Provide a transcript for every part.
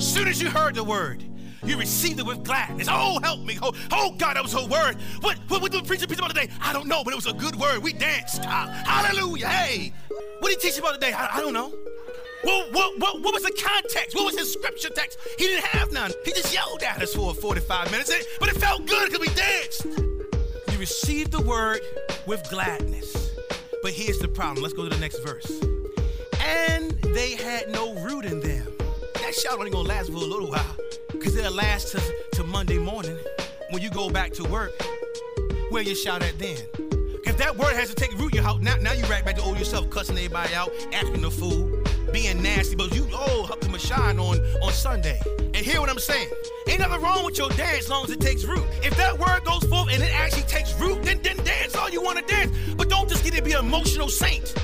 Soon as you heard the word, you received it with gladness. Oh, help me. Oh, oh God, that was a word. What, what, what did the preacher preach about today? I don't know, but it was a good word. We danced. Hallelujah. Hey, what did he teach about today? I, I don't know. What, what, what, what was the context? What was his scripture text? He didn't have none. He just yelled at us for 45 minutes, eh? but it felt good because we danced. You received the word with gladness. But here's the problem. Let's go to the next verse. And they had no root in them. That shout only gonna last for a little while. Because it'll last to, to Monday morning when you go back to work. Where you shout at then? If that word has to take root your house, now, now you right back to old yourself, cussing everybody out, acting a fool, being nasty, but you oh up to shine on, on Sunday. And hear what I'm saying. Ain't nothing wrong with your dance as long as it takes root. If that word goes forth and it actually takes root, then, then dance all you want to dance. But don't just get to be an emotional saint.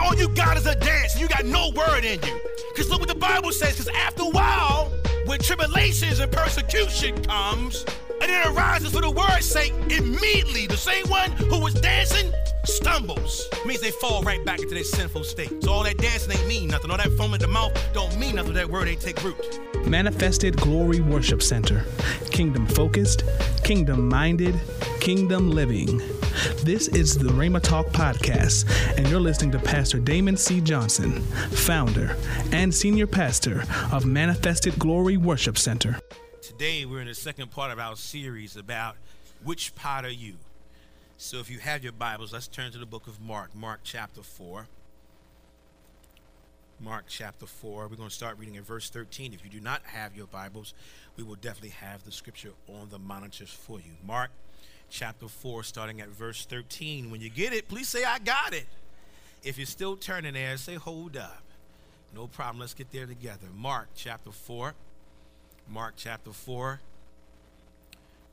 All you got is a dance, and you got no word in you. Because look what the Bible says, because after a while, when tribulations and persecution comes, and it arises for the word's sake, immediately the same one who was dancing stumbles. Means they fall right back into their sinful state. So all that dancing ain't mean nothing. All that foam at the mouth don't mean nothing. That word ain't take root. Manifested Glory Worship Center. Kingdom focused, kingdom minded, kingdom living. This is the Rhema Talk Podcast, and you're listening to Pastor Damon C. Johnson, founder and senior pastor of Manifested Glory Worship Center. Today, we're in the second Pot of our series about which part are you? So, if you have your Bibles, let's turn to the book of Mark, Mark chapter 4. Mark chapter 4. We're going to start reading in verse 13. If you do not have your Bibles, we will definitely have the scripture on the monitors for you. Mark chapter 4, starting at verse 13. When you get it, please say, I got it. If you're still turning there, say, hold up. No problem. Let's get there together. Mark chapter 4. Mark chapter 4.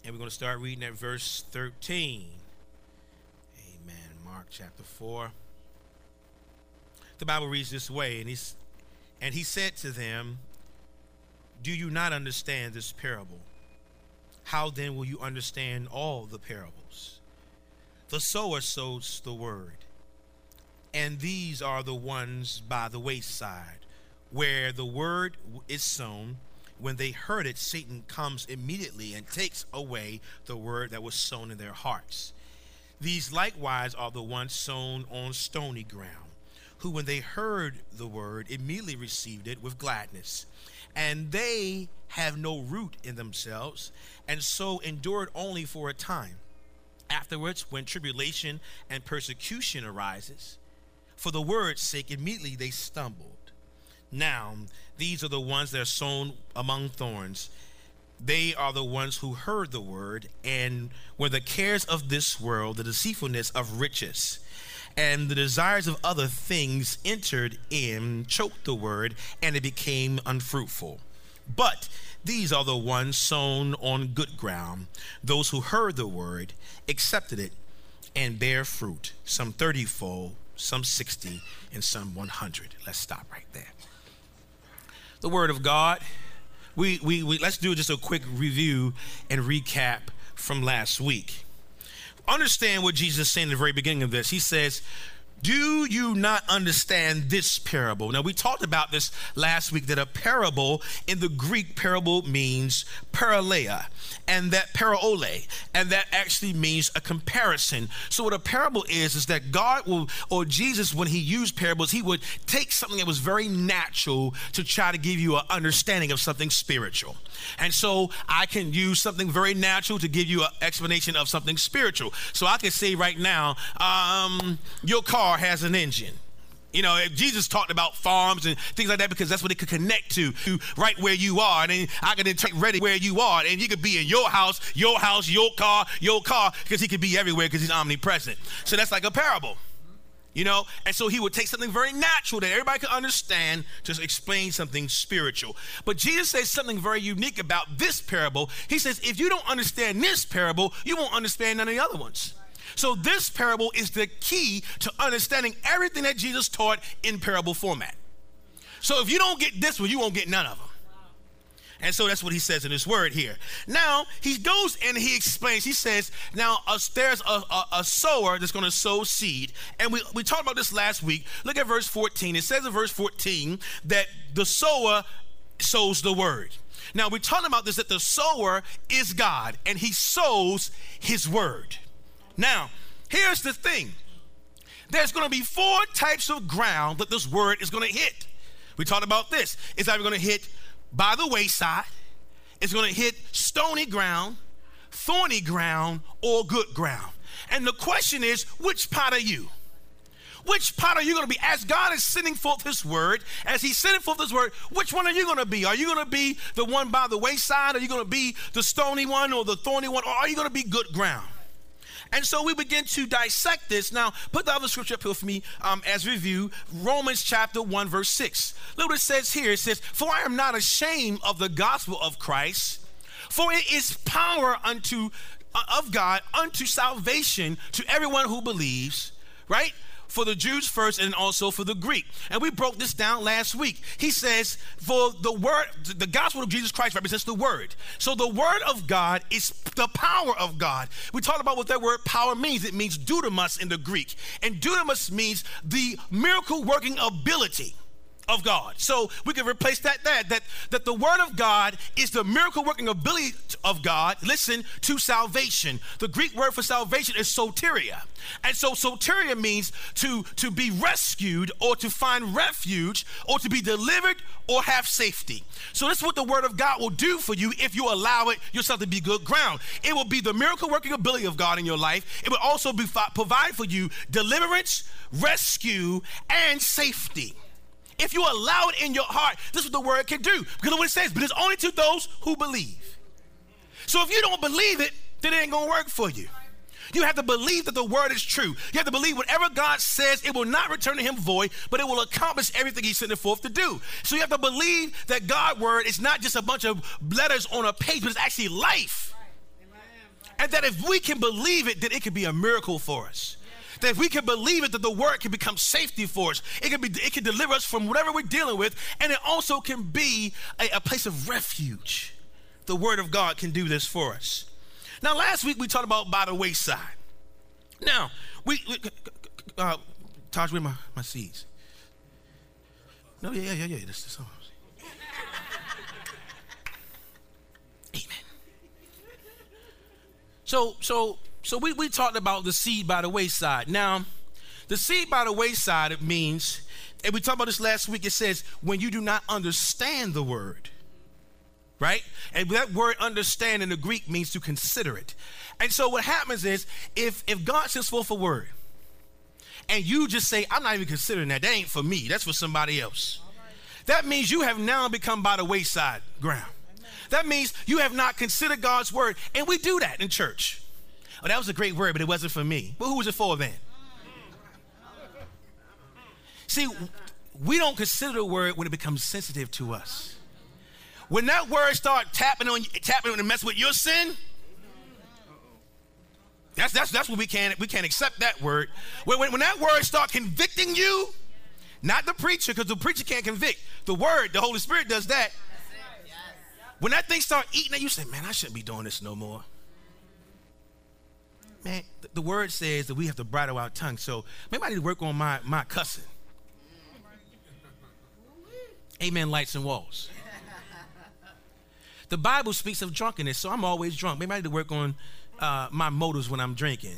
And we're going to start reading at verse 13. Amen. Mark chapter 4. The Bible reads this way, and he's and he said to them, Do you not understand this parable? How then will you understand all the parables? The sower sows the word, and these are the ones by the wayside, where the word is sown. When they heard it, Satan comes immediately and takes away the word that was sown in their hearts. These likewise are the ones sown on stony ground who, when they heard the word, immediately received it with gladness. And they have no root in themselves, and so endured only for a time. Afterwards, when tribulation and persecution arises, for the word's sake, immediately they stumbled. Now, these are the ones that are sown among thorns. They are the ones who heard the word, and when the cares of this world, the deceitfulness of riches, and the desires of other things entered in, choked the word, and it became unfruitful. But these are the ones sown on good ground, those who heard the word, accepted it, and bear fruit, some 30 fold, some 60, and some 100. Let's stop right there. The word of God. We, we, we let's do just a quick review and recap from last week understand what Jesus saying in the very beginning of this. He says, do you not understand this parable? Now, we talked about this last week that a parable in the Greek parable means paraleia, and that parole, and that actually means a comparison. So, what a parable is, is that God will, or Jesus, when he used parables, he would take something that was very natural to try to give you an understanding of something spiritual. And so, I can use something very natural to give you an explanation of something spiritual. So, I can say right now, um, your car car has an engine. You know, Jesus talked about farms and things like that because that's what it could connect to, to right where you are. And I can take ready where you are. And you could be in your house, your house, your car, your car, because he could be everywhere because he's omnipresent. So that's like a parable. You know, and so he would take something very natural that everybody could understand to explain something spiritual. But Jesus says something very unique about this parable. He says, if you don't understand this parable, you won't understand none of the other ones. So, this parable is the key to understanding everything that Jesus taught in parable format. So, if you don't get this one, you won't get none of them. And so that's what he says in his word here. Now, he goes and he explains, he says, now uh, there's a, a, a, sower that's going to sow seed. And we, we talked about this last week. Look at verse 14. It says in verse 14 that the sower sows the word. Now, we're talking about this that the sower is God and he sows his word. Now, here's the thing there's going to be four types of ground that this word is going to hit. We talked about this. It's either going to hit by the wayside, it's going to hit stony ground, thorny ground, or good ground. And the question is, which pot are you? Which pot are you going to be? As God is sending forth His word, as He's sending forth His word, which one are you going to be? Are you going to be the one by the wayside? Are you going to be the stony one or the thorny one? Or are you going to be good ground? And so we begin to dissect this. Now, put the other scripture up here for me um, as review Romans chapter 1, verse 6. Look what it says here. It says, For I am not ashamed of the gospel of Christ, for it is power unto uh, of God unto salvation to everyone who believes, right? For the Jews first and also for the Greek. And we broke this down last week. He says, for the word, the gospel of Jesus Christ represents the word. So the word of God is the power of God. We talked about what that word power means. It means dunamis in the Greek. And dunamis means the miracle working ability of God. So we can replace that that that that the word of God is the miracle working ability of God. Listen to salvation. The Greek word for salvation is soteria. And so soteria means to to be rescued or to find refuge or to be delivered or have safety. So this is what the word of God will do for you if you allow it yourself to be good ground. It will be the miracle working ability of God in your life. It will also be provide for you deliverance, rescue and safety. If you allow it in your heart, this is what the word can do. Because of what it says, but it's only to those who believe. So if you don't believe it, then it ain't gonna work for you. You have to believe that the word is true. You have to believe whatever God says, it will not return to him void, but it will accomplish everything he sent it forth to do. So you have to believe that God's word is not just a bunch of letters on a page, but it's actually life. And that if we can believe it, then it can be a miracle for us that if we can believe it, that the word can become safety for us. It can be, it can deliver us from whatever we're dealing with, and it also can be a, a place of refuge. The word of God can do this for us. Now, last week we talked about by the wayside. Now, we, we uh, Taj, where my, my seeds? No, yeah, yeah, yeah, yeah. This, this Amen. So, so so we, we talked about the seed by the wayside. Now, the seed by the wayside, it means, and we talked about this last week, it says, when you do not understand the word. Right? And that word understand in the Greek means to consider it. And so what happens is if if God sends forth a word and you just say, I'm not even considering that, that ain't for me, that's for somebody else. That means you have now become by the wayside ground. That means you have not considered God's word. And we do that in church. Oh, that was a great word, but it wasn't for me. But who was it for then? See, we don't consider the word when it becomes sensitive to us. When that word start tapping on you, tapping on and mess with your sin, that's that's that's what we can't we can't accept that word. When, when, when that word start convicting you, not the preacher, because the preacher can't convict. The word, the Holy Spirit does that. When that thing start eating at you, say, man, I shouldn't be doing this no more man, the word says that we have to bridle our tongue. So maybe I need to work on my, my cussing. Amen, lights and walls. The Bible speaks of drunkenness, so I'm always drunk. Maybe I need to work on uh, my motives when I'm drinking.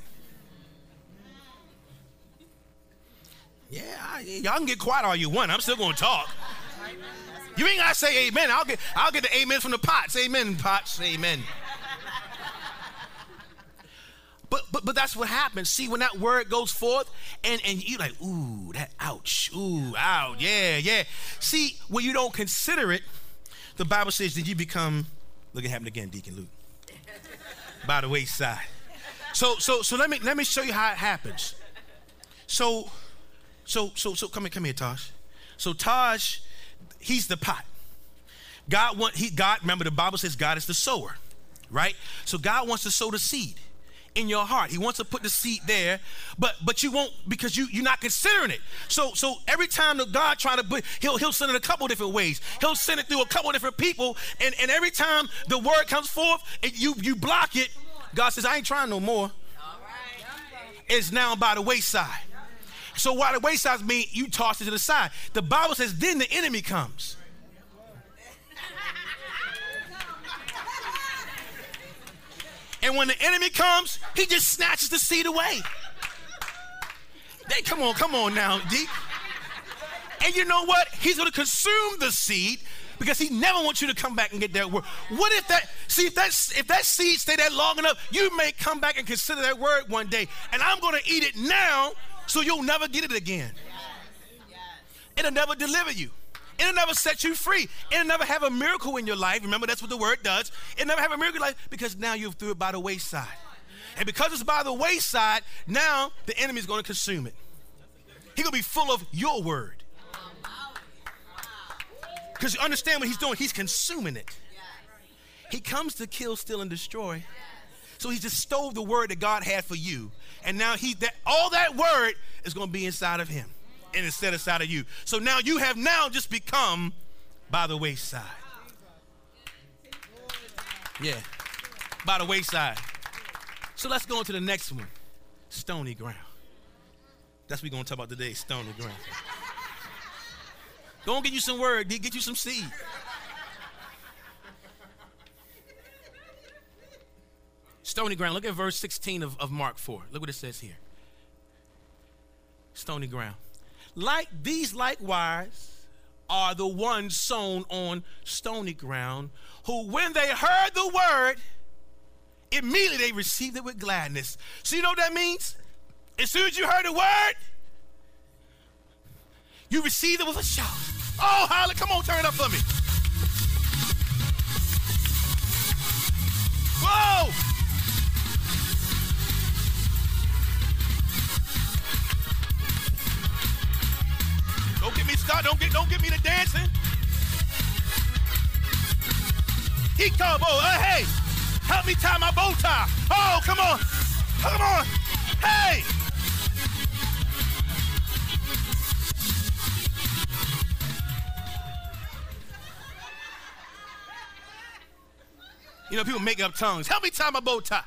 Yeah, I, y'all can get quiet all you want. I'm still gonna talk. You ain't gotta say amen. I'll get I'll get the amen from the pots. Amen, pots. Amen. But but but that's what happens. See, when that word goes forth, and and you like, ooh, that ouch, ooh, out, yeah, yeah. See, when you don't consider it, the Bible says that you become. Look, it happened again, Deacon Luke. By the wayside. So so so let me let me show you how it happens. So so so so come here, come here, Taj. So Taj, he's the pot. God want he God. Remember, the Bible says God is the sower, right? So God wants to sow the seed in your heart. He wants to put the seed there, but but you won't because you you're not considering it. So so every time that God try to put, he'll he'll send it a couple different ways. He'll send it through a couple different people, and and every time the word comes forth, and you you block it. God says, I ain't trying no more. It's now by the wayside. So why the wayside mean you toss it to the side. The Bible says then the enemy comes. And when the enemy comes, he just snatches the seed away. They, come on, come on now, D. And you know what? He's going to consume the seed because he never wants you to come back and get that word. What if that see if that if that seed stay there long enough, you may come back and consider that word one day. And I'm going to eat it now so you'll never get it again. It'll never deliver you. It'll never set you free. It'll never have a miracle in your life. Remember, that's what the word does. It'll never have a miracle in your life because now you've threw it by the wayside. And because it's by the wayside, now the enemy is going to consume it. He's going to be full of your word. Because you understand what he's doing, he's consuming it. He comes to kill, steal, and destroy. So he just stole the word that God had for you. And now he that all that word is going to be inside of him and instead inside of you. So now you have now just become by the wayside. Yeah. By the wayside. So let's go on to the next one. Stony ground. That's what we're going to talk about today, stony ground. Go and get you some word, get you some seed. Stony ground. Look at verse 16 of, of Mark 4. Look what it says here. Stony ground. Like these likewise are the ones sown on stony ground, who when they heard the word, immediately they received it with gladness. So you know what that means? As soon as you heard the word, you received it with a shout. Oh, Holly, come on, turn it up for me. Whoa! Don't get me. Don't get don't get me to dancing. He come, oh, uh, hey, help me tie my bow tie. Oh, come on, come on, hey. You know, people make up tongues. Help me tie my bow tie.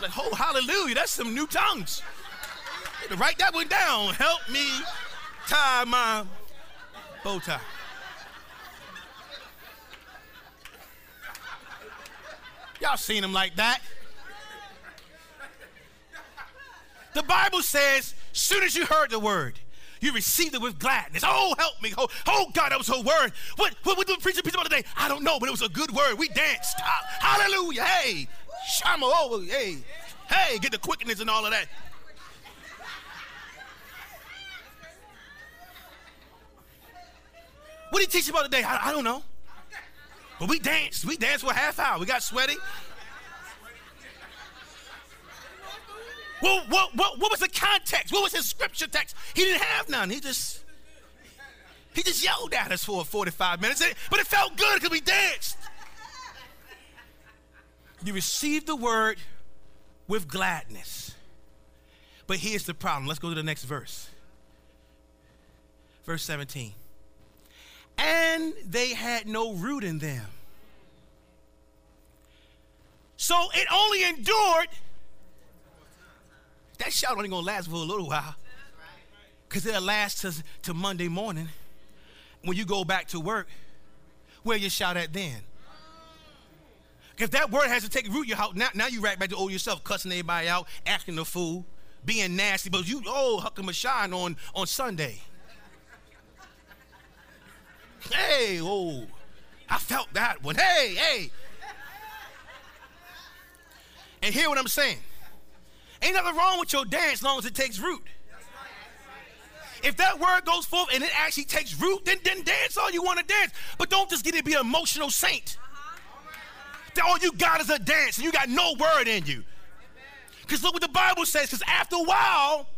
Like, oh, hallelujah, that's some new tongues. Write that one down. Help me tie my bow tie. Y'all seen him like that? The Bible says, soon as you heard the word, you received it with gladness. Oh, help me. Oh, oh God, that was her word. What, what, what did the preacher preach about today? I don't know, but it was a good word. We danced. Hallelujah. Hey, Shama, oh, hey, hey, get the quickness and all of that. What did he teach about today? I, I don't know. But we danced. We danced for half hour. We got sweaty. Well, what, what, what was the context? What was his scripture text? He didn't have none. He just he just yelled at us for 45 minutes. But it felt good because we danced. You received the word with gladness. But here's the problem. Let's go to the next verse. Verse 17. And they had no root in them. So it only endured that shout only gonna last for a little while. Because it'll last to, to Monday morning. When you go back to work, where you shout at then? If that word has to take root, your house now, now you right back to old yourself, cussing everybody out, acting a fool, being nasty. But you, oh, hucking a shine on on Sunday. Hey, oh, I felt that one. Hey, hey. And hear what I'm saying. Ain't nothing wrong with your dance as long as it takes root. If that word goes forth and it actually takes root, then, then dance all you want to dance. But don't just get to be an emotional saint. That all you got is a dance and you got no word in you. Because look what the Bible says, because after a while,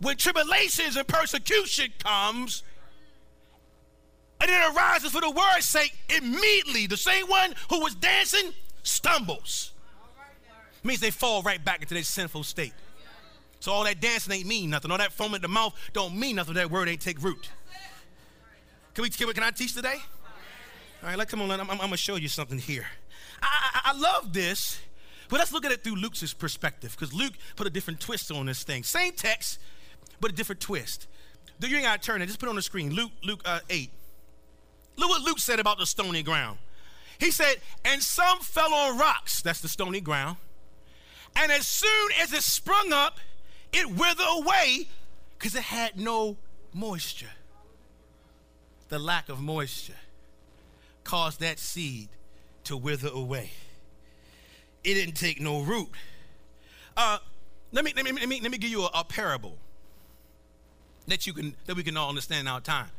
when tribulations and persecution comes, and it arises for the word's sake, immediately the same one who was dancing stumbles means they fall right back into their sinful state. So all that dancing ain't mean nothing. All that foam at the mouth don't mean nothing. That word ain't take root. Can we? Can, can I teach today? All right, let come on. I'm, I'm, I'm gonna show you something here. I, I, I love this, but let's look at it through Luke's perspective because Luke put a different twist on this thing. Same text, but a different twist. You ain't gotta turn it. Just put it on the screen. Luke, Luke uh, eight. Look what Luke said about the stony ground. He said, and some fell on rocks, that's the stony ground. And as soon as it sprung up, it withered away because it had no moisture. The lack of moisture caused that seed to wither away. It didn't take no root. Uh, let me let me let me let me give you a, a parable that you can that we can all understand in our time.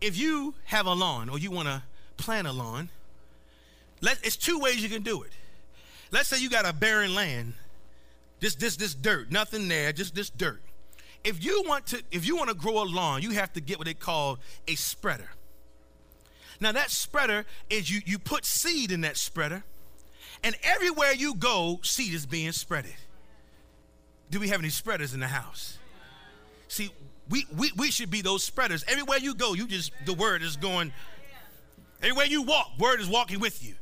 If you have a lawn or you want to plant a lawn, let, it's two ways you can do it. Let's say you got a barren land, this this this dirt, nothing there, just this dirt. If you want to if you want to grow a lawn, you have to get what they call a spreader. Now that spreader is you you put seed in that spreader, and everywhere you go, seed is being spreaded. Do we have any spreaders in the house? See, we, we, we should be those spreaders. Everywhere you go, you just the word is going. Everywhere you walk, word is walking with you.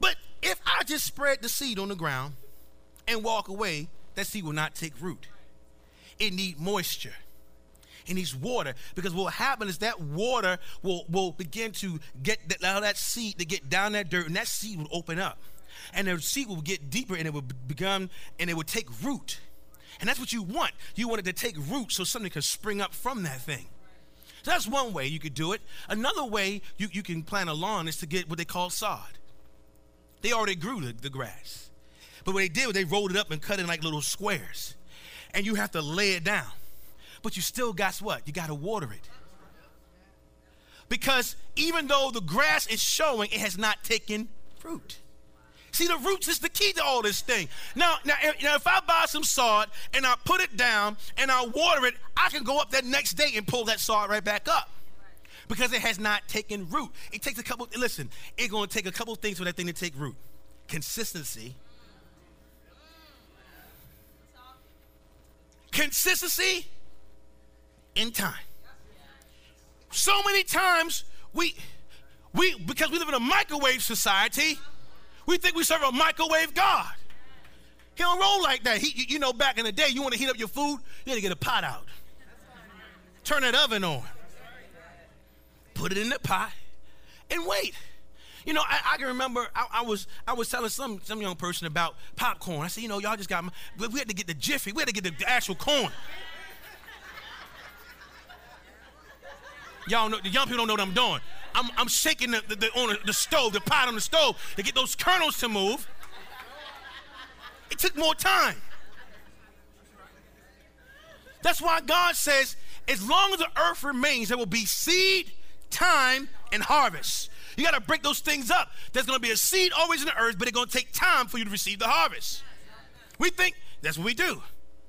But if I just spread the seed on the ground and walk away, that seed will not take root. It needs moisture. It needs water because what will happen is that water will, will begin to get that, allow that seed to get down that dirt and that seed will open up. And the seed will get deeper and it will become and it will take root. And that's what you want. You want it to take root so something can spring up from that thing. So that's one way you could do it. Another way you, you can plant a lawn is to get what they call sod. They already grew the, the grass. But what they did was they rolled it up and cut it in like little squares. And you have to lay it down. But you still got what? You got to water it. Because even though the grass is showing, it has not taken fruit. See, the roots is the key to all this thing. Now, now, now, if I buy some sod and I put it down and I water it, I can go up that next day and pull that sod right back up because it has not taken root. It takes a couple, listen, it's going to take a couple things for that thing to take root consistency, consistency, in time. So many times we, we, because we live in a microwave society, we think we serve a microwave God. He don't roll like that. He, you know, back in the day, you want to heat up your food, you had to get a pot out. Turn that oven on. Put it in the pot and wait. You know, I, I can remember I, I, was I was telling some some young person about popcorn. I said, you know, y'all just got my, we had to get the jiffy, we had to get the, the actual corn. Y'all know the young people don't know what I'm doing. I'm, I'm shaking the, the, the on the, stove, the pot on the stove, to get those kernels to move. It took more time. That's why God says, as long as the earth remains, there will be seed, time, and harvest. You got to break those things up. There's going to be a seed always in the earth, but it's going to take time for you to receive the harvest. We think that's what we do.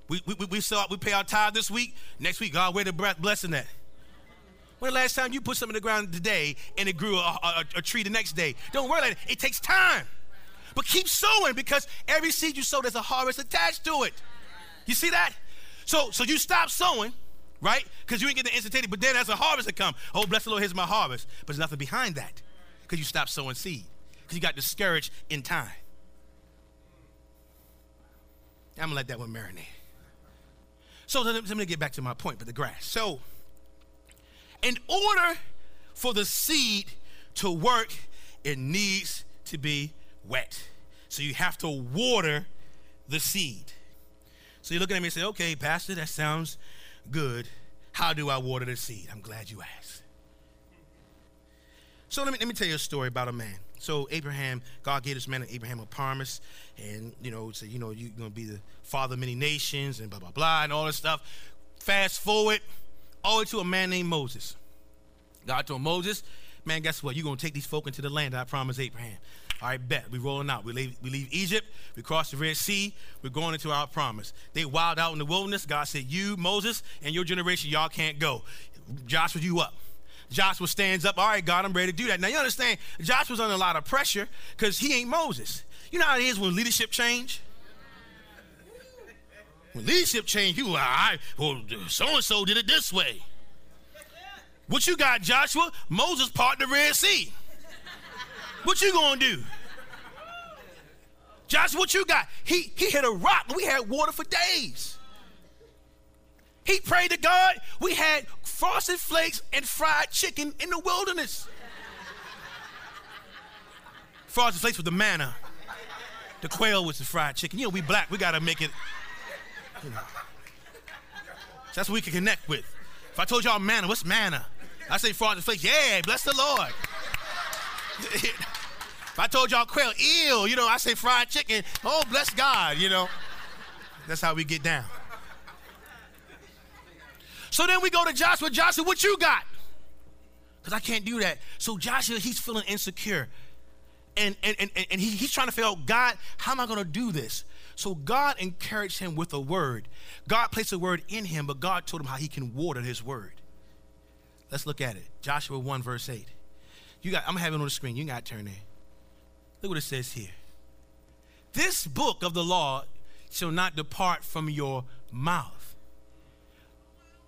We, we, we, sell, we pay our tithe this week. Next week, God, where the blessing that? When the last time you put something in the ground today and it grew a, a, a tree the next day? Don't worry about it. It takes time. But keep sowing because every seed you sow, there's a harvest attached to it. You see that? So, so you stop sowing, right? Because you ain't getting the instantaneous. But then as a harvest to come, oh, bless the Lord, here's my harvest. But there's nothing behind that because you stopped sowing seed because you got discouraged in time. I'm gonna let that one marinate. So let me get back to my point, but the grass. So in order for the seed to work, it needs to be wet. So you have to water the seed. So you're looking at me and say, okay, Pastor, that sounds good. How do I water the seed? I'm glad you asked. So let me, let me tell you a story about a man. So Abraham, God gave this man Abraham a promise, and you know, say, you know, you're gonna be the father of many nations, and blah blah blah, and all this stuff. Fast forward, all to a man named Moses. God told Moses, man, guess what? You're going to take these folk into the land I promised Abraham. All right, bet. We rolling out. We leave, we leave Egypt. We cross the Red Sea. We're going into our promise. They wild out in the wilderness. God said, you, Moses, and your generation, y'all can't go. Joshua, you up. Joshua stands up. All right, God, I'm ready to do that. Now, you understand, Joshua's under a lot of pressure because he ain't Moses. You know how it is when leadership change? When leadership change, you, I, well, so-and-so did it this way. What you got, Joshua? Moses part the Red Sea. What you gonna do? Joshua, what you got? He he hit a rock. We had water for days. He prayed to God. We had frosted flakes and fried chicken in the wilderness. Frosted Flakes with the manna. The quail was the fried chicken. You know, we black, we gotta make it, you know. So that's what we can connect with. If I told y'all manna, what's manna? I say frosted flakes, yeah, bless the Lord. if I told y'all quail, ew, you know, I say fried chicken, oh, bless God, you know. That's how we get down. So then we go to Joshua. Joshua, what you got? Because I can't do that. So Joshua, he's feeling insecure and, and, and, and he, he's trying to figure out, God, how am I going to do this? So God encouraged him with a word. God placed a word in him, but God told him how he can water his word. Let's look at it. Joshua 1, verse 8. You got, I'm it on the screen. You got to turn there. Look what it says here. This book of the law shall not depart from your mouth,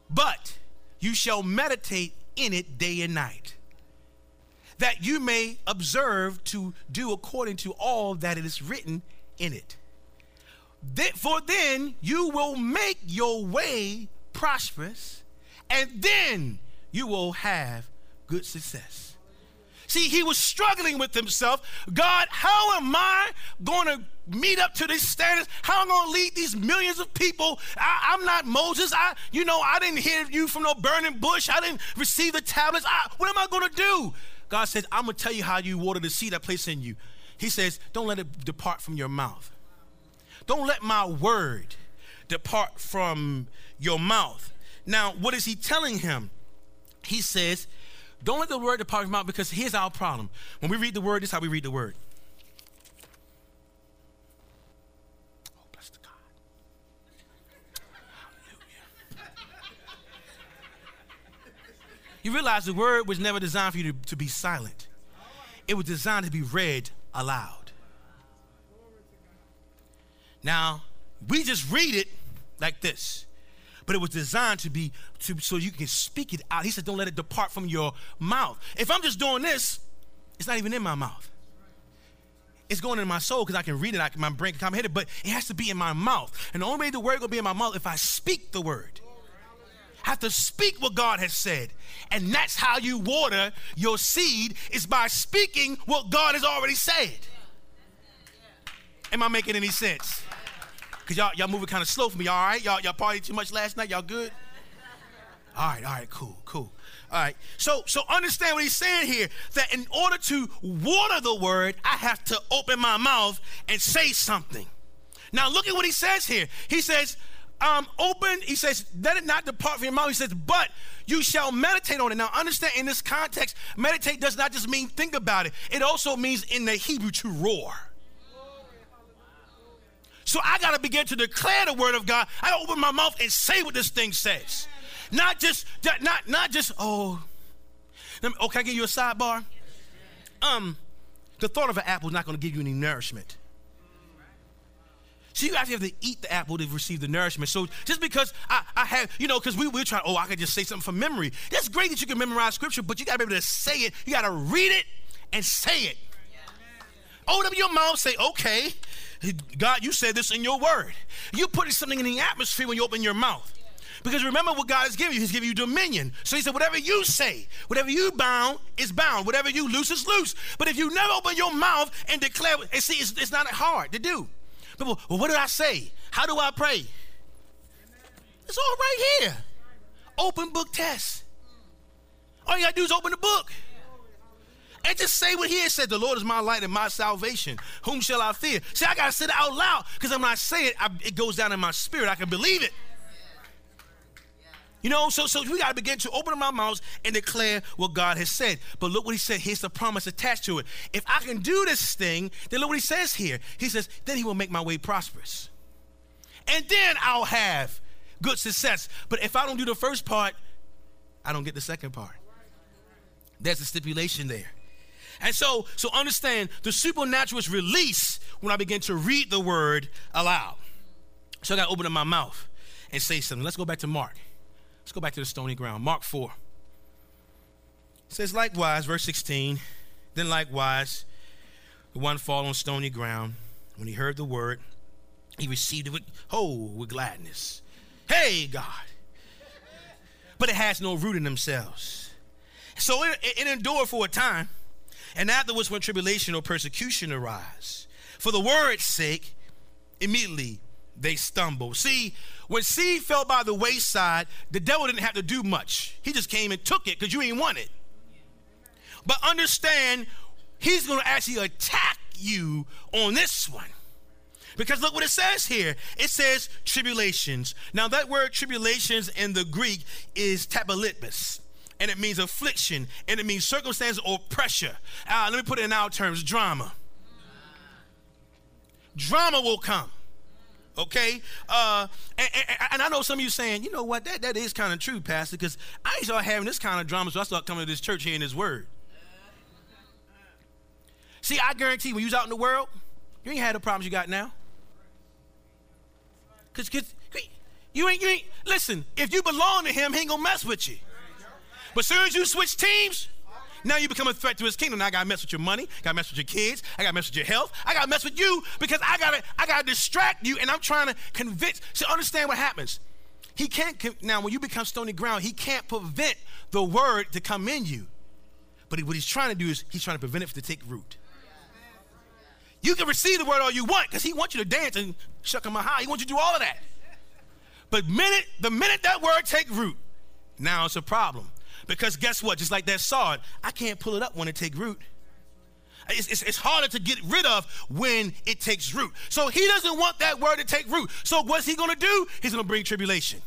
but you shall meditate in it day and night that you may observe to do according to all that it is written in it. For then you will make your way prosperous, and then you will have good success. See, he was struggling with himself. God, how am I going to meet up to these standards? How am I going to lead these millions of people? I, am not Moses. I, you know, I didn't hear you from no burning bush. I didn't receive the tablets. I, what am I going to do? God says, I'm going to tell you how you water the seed I place in you. He says, Don't let it depart from your mouth. Don't let my word depart from your mouth. Now, what is he telling him? He says, Don't let the word depart from your mouth because here's our problem. When we read the word, this is how we read the word. Oh, you realize the word was never designed for you to, to be silent, it was designed to be read aloud. Now, we just read it like this, but it was designed to be to, so you can speak it out. He said, Don't let it depart from your mouth. If I'm just doing this, it's not even in my mouth. It's going in my soul because I can read it, I can, my brain can comprehend it, but it has to be in my mouth. And the only way the word will be in my mouth if I speak the word I have to speak what God has said. And that's how you water your seed is by speaking what God has already said. Am I making any sense? Cause y'all y'all moving kind of slow for me. All right, y'all y'all partied too much last night. Y'all good? All right, all right, cool, cool. All right. So so understand what he's saying here. That in order to water the word, I have to open my mouth and say something. Now look at what he says here. He says, um, open, he says, let it not depart from your mouth. He says, but you shall meditate on it. Now, understand in this context, meditate does not just mean think about it, it also means in the Hebrew to roar. So I got to begin to declare the word of God. I open my mouth and say what this thing says. Not just, not, not just, oh, oh, can I give you a sidebar? Um, the thought of an apple is not going to give you any nourishment. So you actually have to eat the apple to receive the nourishment. So just because I, I have, you know, because we, we're trying, oh, I can just say something from memory. That's great that you can memorize scripture, but you got to be able to say it. You got to read it and say it. Open up your mouth, say, okay, God, you said this in your word. You're putting something in the atmosphere when you open your mouth. Because remember what God has given you. He's given you dominion. So he said, whatever you say, whatever you bound is bound. Whatever you loose is loose. But if you never open your mouth and declare, and see, it's, it's not hard to do. People, well, what do I say? How do I pray? It's all right here. Open book test. All you gotta do is open the book. And just say what he said. The Lord is my light and my salvation. Whom shall I fear? See, I gotta say it out loud because I'm not saying it, I, it goes down in my spirit. I can believe it. You know, so so we gotta begin to open our mouths and declare what God has said. But look what he said. Here's the promise attached to it. If I can do this thing, then look what he says here. He says, then he will make my way prosperous. And then I'll have good success. But if I don't do the first part, I don't get the second part. There's a stipulation there. And so, so understand the supernatural is released when I begin to read the word aloud. So I gotta open up my mouth and say something. Let's go back to Mark. Let's go back to the stony ground. Mark 4. It says, likewise, verse 16, then likewise, the one fall on stony ground. When he heard the word, he received it with, oh, with gladness. Hey, God. But it has no root in themselves. So it, it endured for a time. And afterwards, when tribulation or persecution arise, for the word's sake, immediately they stumble. See, when seed fell by the wayside, the devil didn't have to do much. He just came and took it because you ain't want it. But understand, he's going to actually attack you on this one. Because look what it says here. It says tribulations. Now, that word tribulations in the Greek is tabalitmus, and it means affliction, and it means circumstance or pressure. Uh, let me put it in our terms drama. Drama will come. Okay, uh, and, and, and, I know some of you saying, you know what, that, that is kind of true, Pastor, because I start having this kind of drama, so I start coming to this church hearing this word. See, I guarantee when you was out in the world, you ain't had the problems you got now. Cause, cause you ain't, you ain't, listen, if you belong to him, he ain't gonna mess with you. But as soon as you switch teams, now you become a threat to his kingdom. Now I gotta mess with your money, gotta mess with your kids, I gotta mess with your health, I gotta mess with you because I gotta, I gotta distract you, and I'm trying to convince. So understand what happens. He can't now when you become stony ground, he can't prevent the word to come in you. But what he's trying to do is he's trying to prevent it to take root. You can receive the word all you want because he wants you to dance and shuck him high. He wants you to do all of that. But minute the minute that word take root, now it's a problem. Because guess what? Just like that sword, I can't pull it up when it take root. It's, it's, it's, harder to get rid of when it takes root. So he doesn't want that word to take root. So what's he going to do? He's going to bring tribulation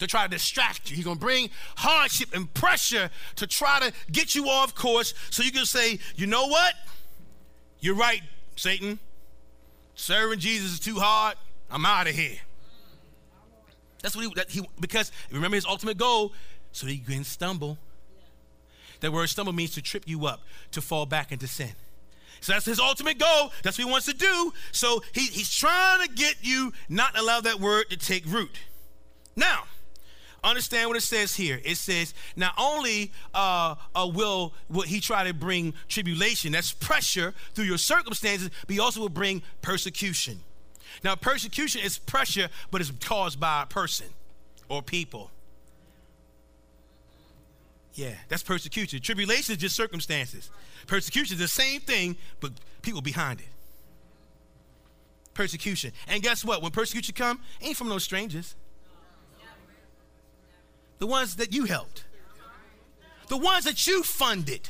to try to distract you. He's going to bring hardship and pressure to try to get you off course so you can say, you know what? You're right, Satan. Serving Jesus is too hard. I'm out of here. That's what he, that he because remember his ultimate goal, so he can stumble. That word stumble means to trip you up, to fall back into sin. So that's his ultimate goal. That's what he wants to do. So he, he's trying to get you not allow that word to take root. Now, understand what it says here. It says, not only uh, uh, will, will he try to bring tribulation, that's pressure through your circumstances, but he also will bring persecution. Now, persecution is pressure, but it's caused by a person or people. Yeah, that's persecution. Tribulation is just circumstances. Persecution is the same thing, but people behind it. Persecution. And guess what? When persecution come, ain't from no strangers the ones that you helped, the ones that you funded.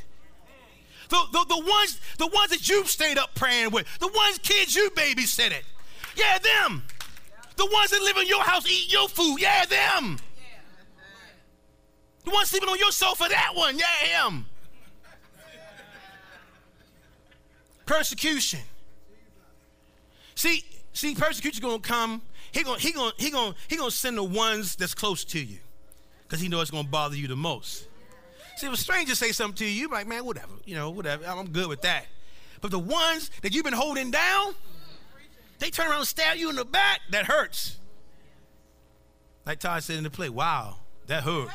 The, the, the ones the ones that you stayed up praying with, the ones kids you babysitted. Yeah, them. The ones that live in your house, eat your food. Yeah, them. The ones sleeping on your sofa, that one. Yeah, him. Persecution. See, see, persecution gonna come. He gonna he gonna he gonna he gonna send the ones that's close to you because he knows it's to bother you the most. See, if a stranger say something to you, you're like, man, whatever, you know, whatever, I'm good with that. But the ones that you've been holding down, they turn around and stab you in the back, that hurts. Like Todd said in the play, wow, that hurt.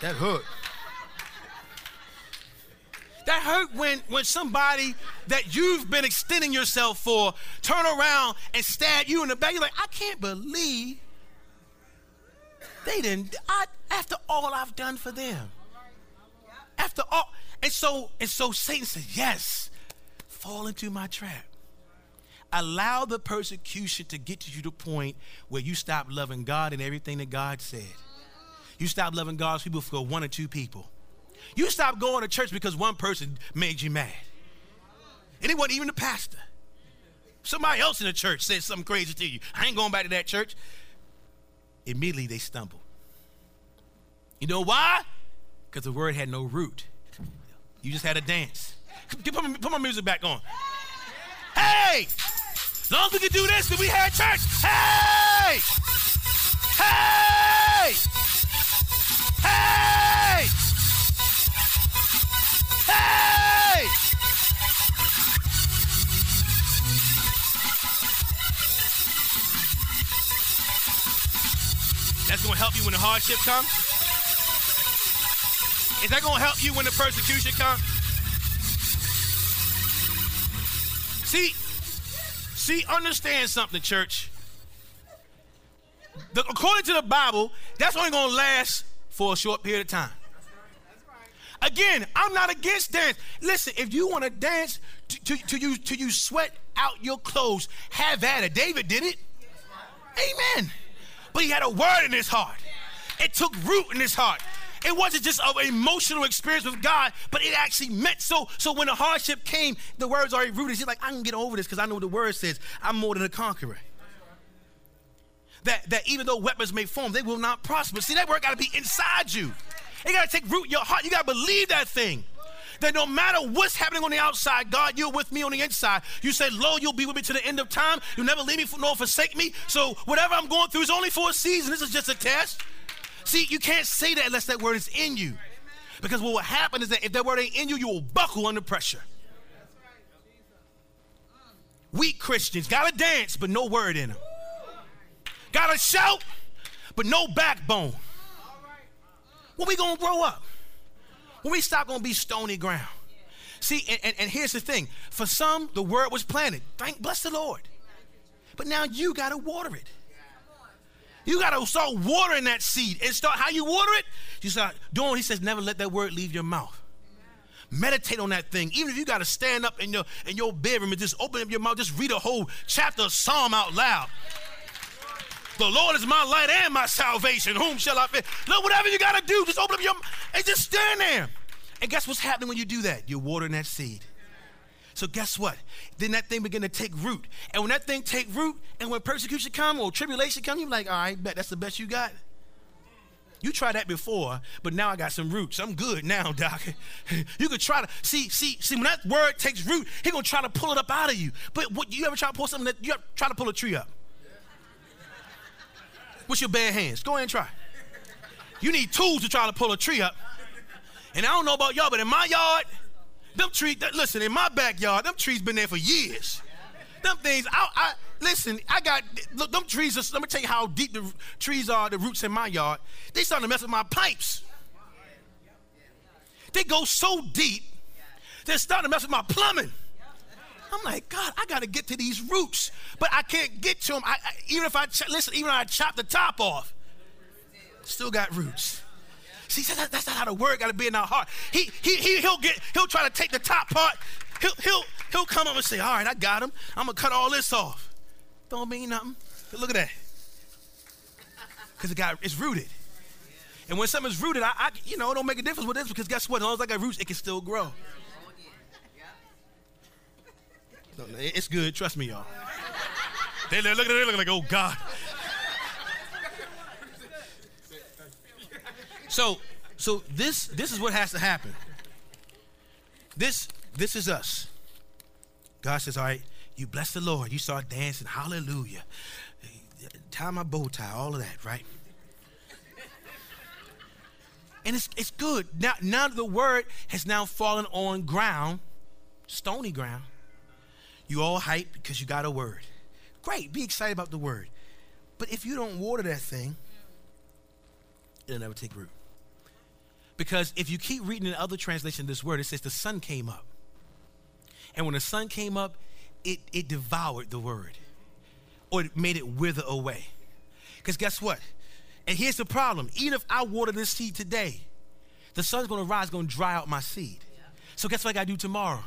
That hurt. That hurt when, when somebody that you've been extending yourself for turn around and stab you in the back. You're like, I can't believe they didn't, I, after all I've done for them. After all, and so, and so Satan said, yes, fall into my trap. Allow the persecution to get to you to the point where you stop loving God and everything that God said. You stop loving God's people for one or two people. You stop going to church because one person made you mad. And it wasn't even the pastor. Somebody else in the church said something crazy to you. I ain't going back to that church immediately they stumble. You know why? Because the word had no root. You just had a dance. Put my, put my music back on. Hey! As long as we can do this, then we had church. Hey! Hey! Hey! Hey! That's going to help you when the hardship comes? Is that going to help you when the persecution comes? See, see, understand something, church. The, according to the Bible, that's only going to last for a short period of time. Again, I'm not against dance. Listen, if you want to dance to, to, to, you to you sweat out your clothes, have at it. David did it. Amen. But he had a word in his heart. It took root in his heart. It wasn't just an emotional experience with God, but it actually meant so. So when the hardship came, the words already rooted. He's like, I can get over this because I know what the word says. I'm more than a conqueror. That, that even though weapons may form, they will not prosper. See, that word got to be inside you. It got to take root in your heart. You got to believe that thing. That no matter what's happening on the outside, God, you're with me on the inside. You said, Lo, you'll be with me to the end of time. You'll never leave me nor forsake me. So whatever I'm going through is only for a season. This is just a test. See, you can't say that unless that word is in you. Because what will happen is that if that word ain't in you, you will buckle under pressure. Weak Christians gotta dance, but no word in them. Gotta shout, but no backbone. When we gonna grow up? When we stop gonna be stony ground? See, and, and, and here's the thing: for some, the word was planted. Thank bless the Lord. But now you gotta water it. You gotta start watering that seed and start how you water it. You start doing. He says, never let that word leave your mouth. Meditate on that thing. Even if you got to stand up in your in your bedroom and just open up your mouth, just read a whole chapter of Psalm out loud. The Lord is my light and my salvation. Whom shall I fear? Look, whatever you got to do, just open up your and just stand there. And guess what's happening when you do that? You're watering that seed. So guess what? Then that thing begin to take root. And when that thing take root, and when persecution come or tribulation come, you're like, all right, bet that's the best you got. You tried that before, but now I got some roots. I'm good now, doc. you could try to see, see, see. When that word takes root, he gonna try to pull it up out of you. But what you ever try to pull something that you try to pull a tree up? With your bare hands. Go ahead and try. You need tools to try to pull a tree up. And I don't know about y'all, but in my yard, them trees, listen, in my backyard, them trees been there for years. Them things, I, I listen, I got, look, them trees, are, let me tell you how deep the trees are, the roots in my yard. They starting to mess with my pipes. They go so deep, they're starting to mess with my plumbing. I'm like, God, I got to get to these roots, but I can't get to them. I, I, even if I ch- listen, even if I chop the top off, still got roots. See, that, that's not how the word got to be in our heart. He, he, he, he'll get, he'll try to take the top part. He'll, he'll, he'll come up and say, all right, I got him. I'm gonna cut all this off. Don't mean nothing. But look at that, because it got, it's rooted. And when something's rooted, I, I, you know, it don't make a difference with this because guess what? As long as I got roots, it can still grow. It's good. Trust me, y'all. They look at it, they look like, oh God. So, so this this is what has to happen. This this is us. God says, all right, you bless the Lord. You start dancing, hallelujah. Tie my bow tie, all of that, right? And it's it's good. Now now the word has now fallen on ground, stony ground. You all hype because you got a word. Great, be excited about the word. But if you don't water that thing, it'll never take root. Because if you keep reading in other translation of this word, it says the sun came up. And when the sun came up, it, it devoured the word. Or it made it wither away. Because guess what? And here's the problem. Even if I water this seed today, the sun's gonna rise, gonna dry out my seed. So guess what I gotta do tomorrow?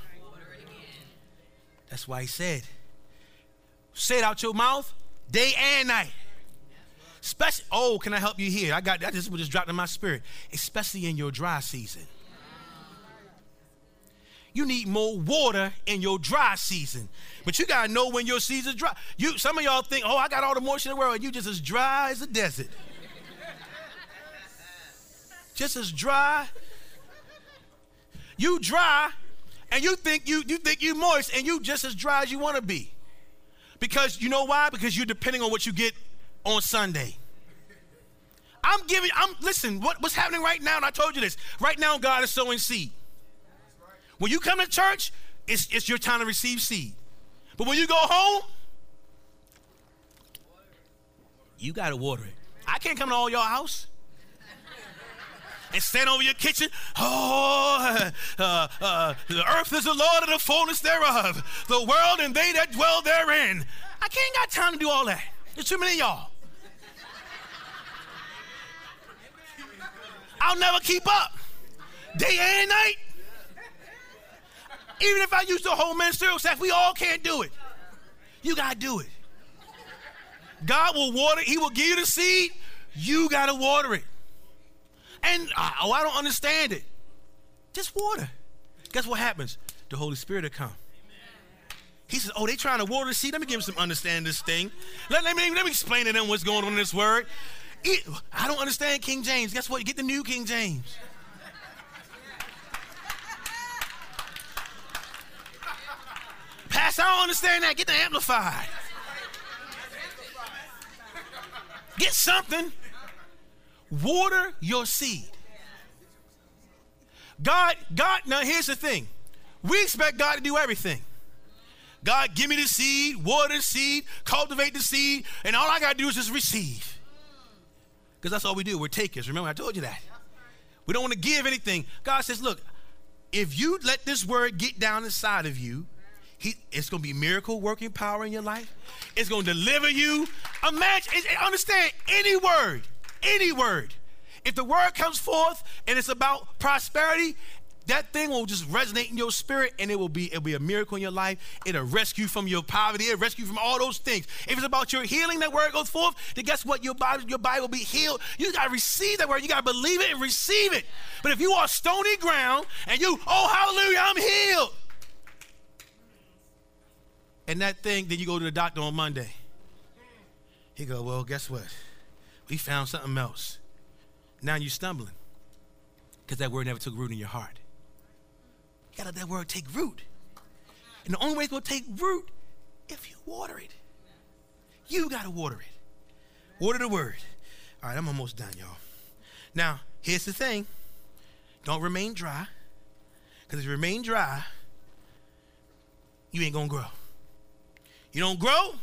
That's why he said, say it out your mouth day and night. Especially, oh, can I help you here? I got that just just dropped in my spirit. Especially in your dry season. You need more water in your dry season. But you gotta know when your season's dry. You some of y'all think, oh, I got all the moisture in the world, you just as dry as a desert. just as dry. You dry and you think you you think you moist and you just as dry as you want to be. Because you know why? Because you're depending on what you get on Sunday. I'm giving, I'm listen, what, what's happening right now, and I told you this. Right now, God is sowing seed. When you come to church, it's, it's your time to receive seed. But when you go home, you gotta water it. I can't come to all your house and stand over your kitchen. Oh, uh, uh, the earth is the Lord and the fullness thereof, the world and they that dwell therein. I can't got time to do all that. There's too many y'all. I'll never keep up. day and night. Even if I use the whole ministerial staff, we all can't do it. You got to do it. God will water, He will give you the seed. You got to water it. And, uh, oh, I don't understand it. Just water. Guess what happens? The Holy Spirit will come. He says, Oh, they trying to water the seed. Let me give them some understanding this thing. Let, let, me, let me explain to them what's going on in this word. It, I don't understand King James. Guess what? You get the new King James. Pastor, I don't understand that. Get the amplified. Get something. Water your seed. God, God, now here's the thing. We expect God to do everything. God, give me the seed, water the seed, cultivate the seed, and all I got to do is just receive. Because that's all we do. We're takers. Remember, I told you that. We don't want to give anything. God says, look, if you let this word get down inside of you, he, it's going to be miracle working power in your life. It's going to deliver you. Imagine, understand any word, any word. If the word comes forth and it's about prosperity, that thing will just resonate in your spirit and it will be it'll be a miracle in your life. It'll rescue from your poverty. It'll rescue from all those things. If it's about your healing that word goes forth then guess what? Your body your body will be healed. You got to receive that word. You got to believe it and receive it. But if you are stony ground and you oh hallelujah i'm healed. And that thing then you go to the doctor on monday. He go well guess what we found something else now you're stumbling because that word never took root in your heart you gotta let that word take root. And the only way it's gonna take root if you water it. You gotta water it. Water the word. All right, I'm almost done, y'all. Now, here's the thing. Don't remain dry. Because if you remain dry, you ain't gonna grow. You don't grow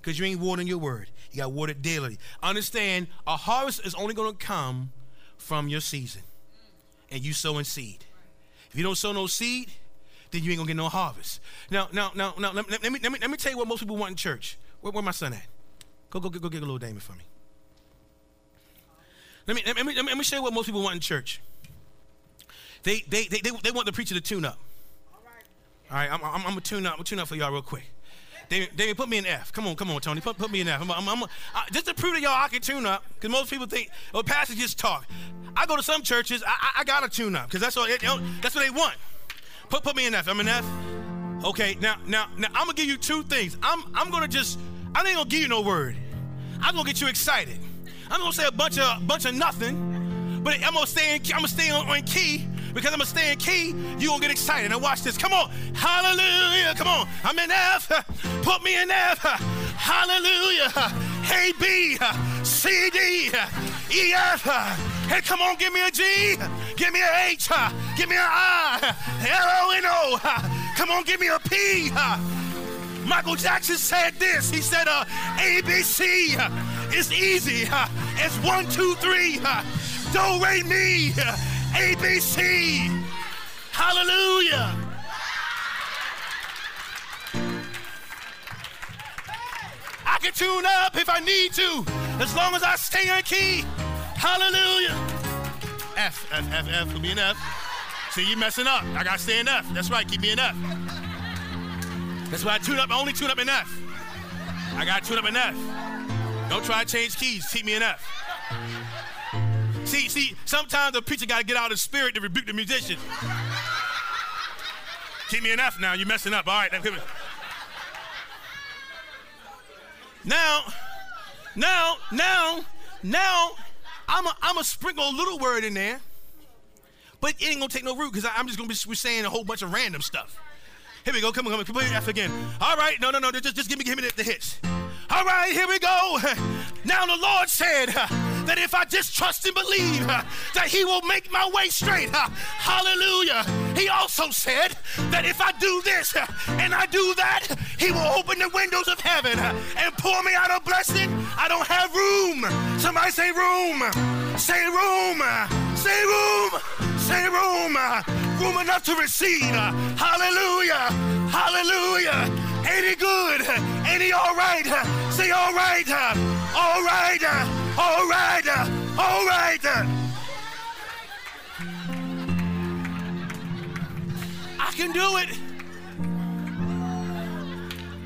because you ain't watering your word. You got water daily. Understand, a harvest is only gonna come from your season. And you sowing seed. If you don't sow no seed, then you ain't gonna get no harvest. Now, now, now, now, let, let, me, let, me, let me tell you what most people want in church. Where, where my son at? Go, go, go, go get a little Damon for me. Let me, let me, let me, let me show you what most people want in church. They, they, they, they, they want the preacher to tune up. All right, All right I'm, I'm, I'm gonna tune up. I'm gonna tune up for y'all real quick. David, put me in F. Come on, come on, Tony. Put, put me in F. I'm, I'm, I'm, I, just to prove to y'all I can tune up, because most people think, oh, pastor just talk. I go to some churches, I, I, I gotta tune up, because that's what you know, that's what they want. Put, put me in F. I'm in F. Okay, now, now, now, I'm gonna give you two things. I'm, I'm gonna just, I ain't gonna give you no word. I'm gonna get you excited. I'm gonna say a bunch of, bunch of nothing, but I'm gonna stay in, I'm gonna stay on, on key because I'm gonna stay in key, you gonna get excited. Now watch this. Come on. Hallelujah. Come on. I'm in F. Put me in F. Hallelujah. A B C D E F. Hey, come on, give me a G. Give me a H. Give me an I. L O N O. Come on, give me a P. Michael Jackson said this. He said, uh, ABC is easy. It's one, two, three. Do, re, me. ABC. Hallelujah. I can tune up if I need to, as long as I stay in key. Hallelujah. F, F, F, F, could be an F. See, you messing up. I gotta stay in F. That's right, keep me in F. That's why I tune up, I only tune up in F. I gotta tune up in F. Don't try to change keys, keep me in F. See, see, sometimes the preacher got to get out of spirit to rebuke the musician. Keep me F now. You're messing up. All right. Now, now, now, now, now, I'm a, I'm a sprinkle a little word in there, but it ain't gonna take no root because I'm just gonna be saying a whole bunch of random stuff. Here we go. Come on, come on. Complete F again. All right. No, no, no. Just, just give me, give me the, the hits. All right. Here we go. Now the Lord said that if I just trust and believe uh, that He will make my way straight. Uh, hallelujah. He also said that if I do this uh, and I do that, He will open the windows of heaven and pour me out a blessing. I don't have room. Somebody say room. Say room. Say room. Say room. Room enough to receive. Hallelujah. Hallelujah. Ain't he good? Ain't he all right? Say all right. All right. All right, all right. I can do it.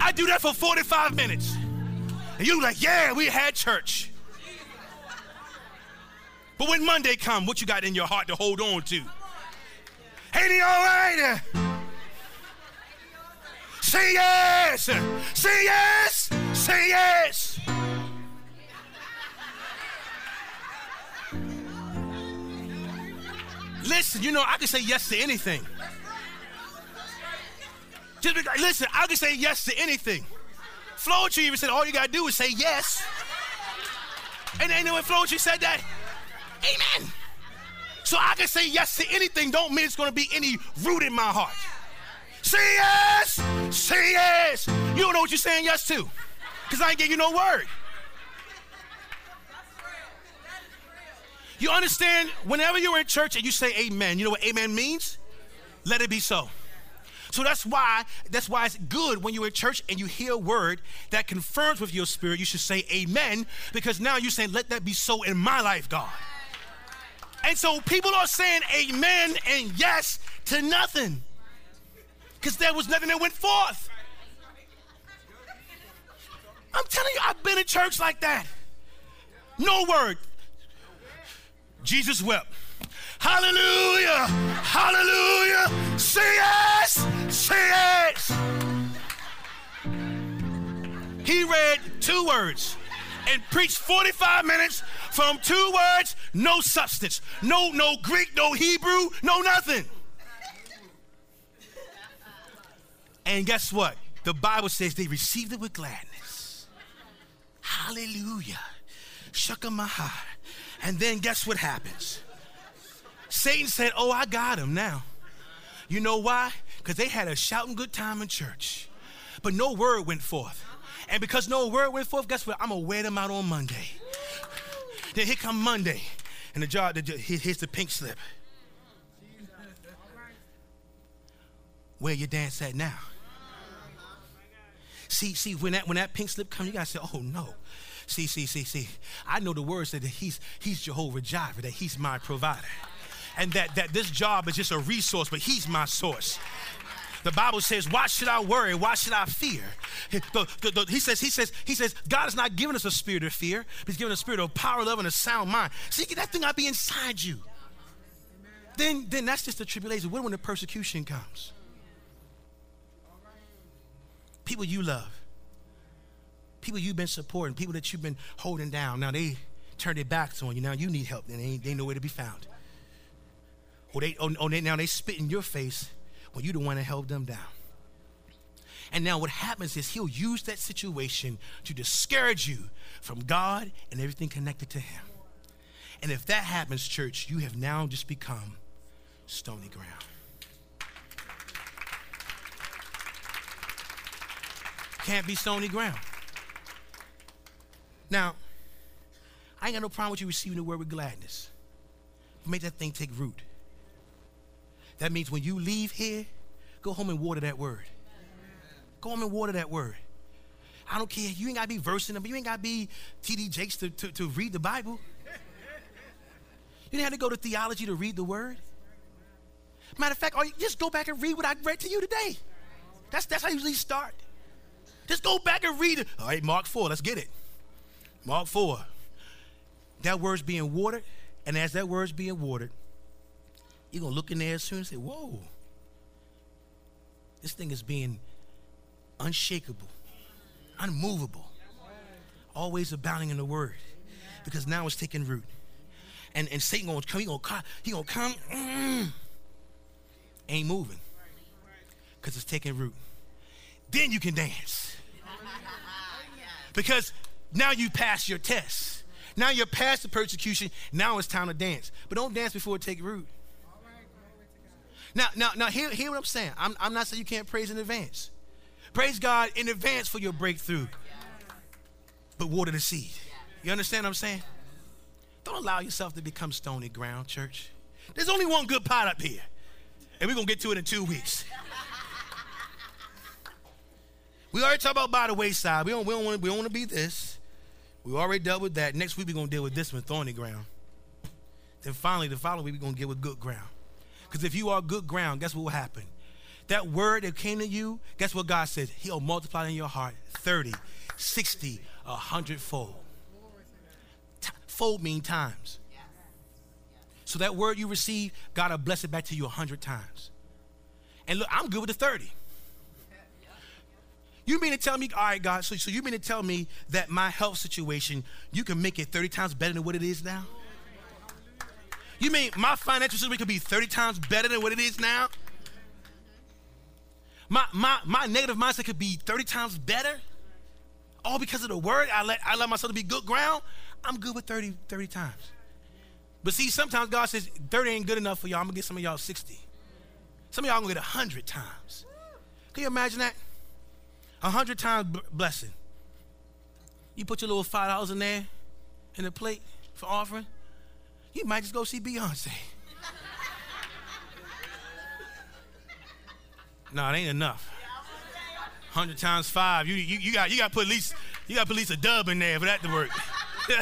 I do that for 45 minutes. And you like, yeah, we had church. But when Monday come, what you got in your heart to hold on to? Ain't he all right? Say yes. Say yes. Say yes. Listen, you know, I can say yes to anything. Just because, listen, I can say yes to anything. Floetry even said all you gotta do is say yes. And then when Floetry said that, amen. So I can say yes to anything, don't mean it's gonna be any root in my heart. Say yes, say yes. You don't know what you're saying yes to, because I ain't give you no word. You understand? Whenever you're in church and you say amen, you know what amen means? Let it be so. So that's why that's why it's good when you're in church and you hear a word that confirms with your spirit. You should say amen because now you're saying, "Let that be so in my life, God." And so people are saying amen and yes to nothing because there was nothing that went forth. I'm telling you, I've been in church like that. No word. Jesus wept. Hallelujah! Hallelujah! Say yes! Say yes! He read two words and preached 45 minutes from two words, no substance, no no Greek, no Hebrew, no nothing. And guess what? The Bible says they received it with gladness. Hallelujah. Shakamaha. And then guess what happens? Satan said, Oh, I got him now. You know why? Because they had a shouting good time in church, but no word went forth. And because no word went forth, guess what? I'm gonna wear them out on Monday. Then here come Monday, and the jar, the, here's the pink slip. Where your dance at now? See, see, when that when that pink slip comes, you gotta say, oh no. See, see, see, see. I know the words that he's he's Jehovah Jireh, that he's my provider and that, that this job is just a resource, but He's my source. The Bible says, why should I worry? Why should I fear? The, the, the, he says, he says, he says, God has not given us a spirit of fear, He's given us a spirit of power, love, and a sound mind. See, that thing not be inside you. Then, then that's just the tribulation. What when the persecution comes? People you love, people you've been supporting, people that you've been holding down. Now they turn their backs on you. Now you need help, and they, they know where to be found. Or they, oh, oh, they, now they spit in your face when you're the one that held them down. And now what happens is he'll use that situation to discourage you from God and everything connected to him. And if that happens, church, you have now just become stony ground. Can't be stony ground. Now, I ain't got no problem with you receiving the word with gladness. Make that thing take root. That means when you leave here, go home and water that word. Go home and water that word. I don't care. You ain't got to be versing them. You ain't got to be T.D. Jakes to, to, to read the Bible. You didn't have to go to theology to read the word. Matter of fact, just go back and read what I read to you today. That's, that's how you usually start. Just go back and read it. All right, Mark 4, let's get it. Mark 4. That word's being watered, and as that word's being watered, you're going to look in there soon and say, whoa, this thing is being unshakable, unmovable, always abounding in the word because now it's taking root. And, and Satan to come, he to come, he to come, mm, ain't moving because it's taking root. Then you can dance. Because now you pass your test. Now you're past the persecution. Now it's time to dance. But don't dance before it take root. Now, now, now, hear, hear what I'm saying. I'm, I'm not saying you can't praise in advance. Praise God in advance for your breakthrough. But water the seed. You understand what I'm saying? Don't allow yourself to become stony ground, church. There's only one good pot up here. And we're going to get to it in two weeks. We already talked about by the wayside. We don't, we don't want to be this. We already dealt with that. Next week we're going to deal with this one, thorny ground. Then finally, the following week we're going to deal with good ground. Because if you are good ground, guess what will happen? that word that came to you, guess what God says? He'll multiply in your heart 30, 60, 100 fold. T- fold mean times. So that word you receive, God will bless it back to you 100 times. And look, I'm good with the 30. You mean to tell me, all right, God, so, so you mean to tell me that my health situation, you can make it 30 times better than what it is now? You mean my financial situation could be 30 times better than what it is now? My, my, my negative mindset could be 30 times better? All because of the word? I let, I let myself to be good ground? I'm good with 30, 30 times. But see, sometimes God says 30 ain't good enough for y'all. I'm going to get some of y'all 60. Some of y'all going to get 100 times. Can you imagine that? A hundred times blessing. You put your little five dollars in there in the plate for offering. You might just go see Beyonce. no, it ain't enough. Hundred times five. You, you, you got you got to put at least you got to put at least a dub in there for that to work.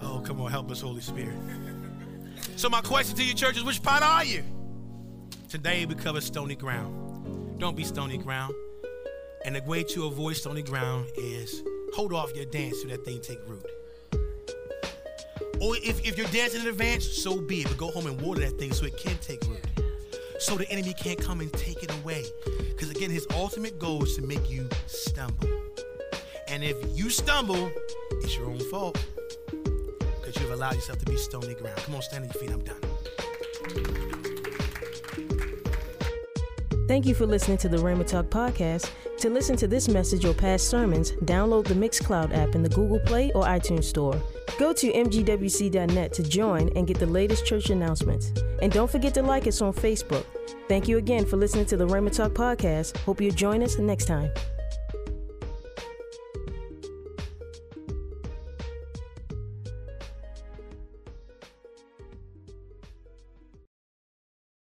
oh, come on, help us, Holy Spirit. So my question to you, church, is which pot are you? Today we cover stony ground. Don't be stony ground. And the way to avoid stony ground is hold off your dance so that thing take root. Or if, if you're dancing in advance, so be it. But go home and water that thing so it can take root. So the enemy can't come and take it away. Because again, his ultimate goal is to make you stumble. And if you stumble, it's your own fault. Because you've allowed yourself to be stony ground. Come on, stand on your feet. I'm done. Thank you for listening to the Rhema Talk podcast. To listen to this message or past sermons, download the Mixcloud app in the Google Play or iTunes Store. Go to mgwc.net to join and get the latest church announcements. And don't forget to like us on Facebook. Thank you again for listening to the Rhema Talk podcast. Hope you join us next time.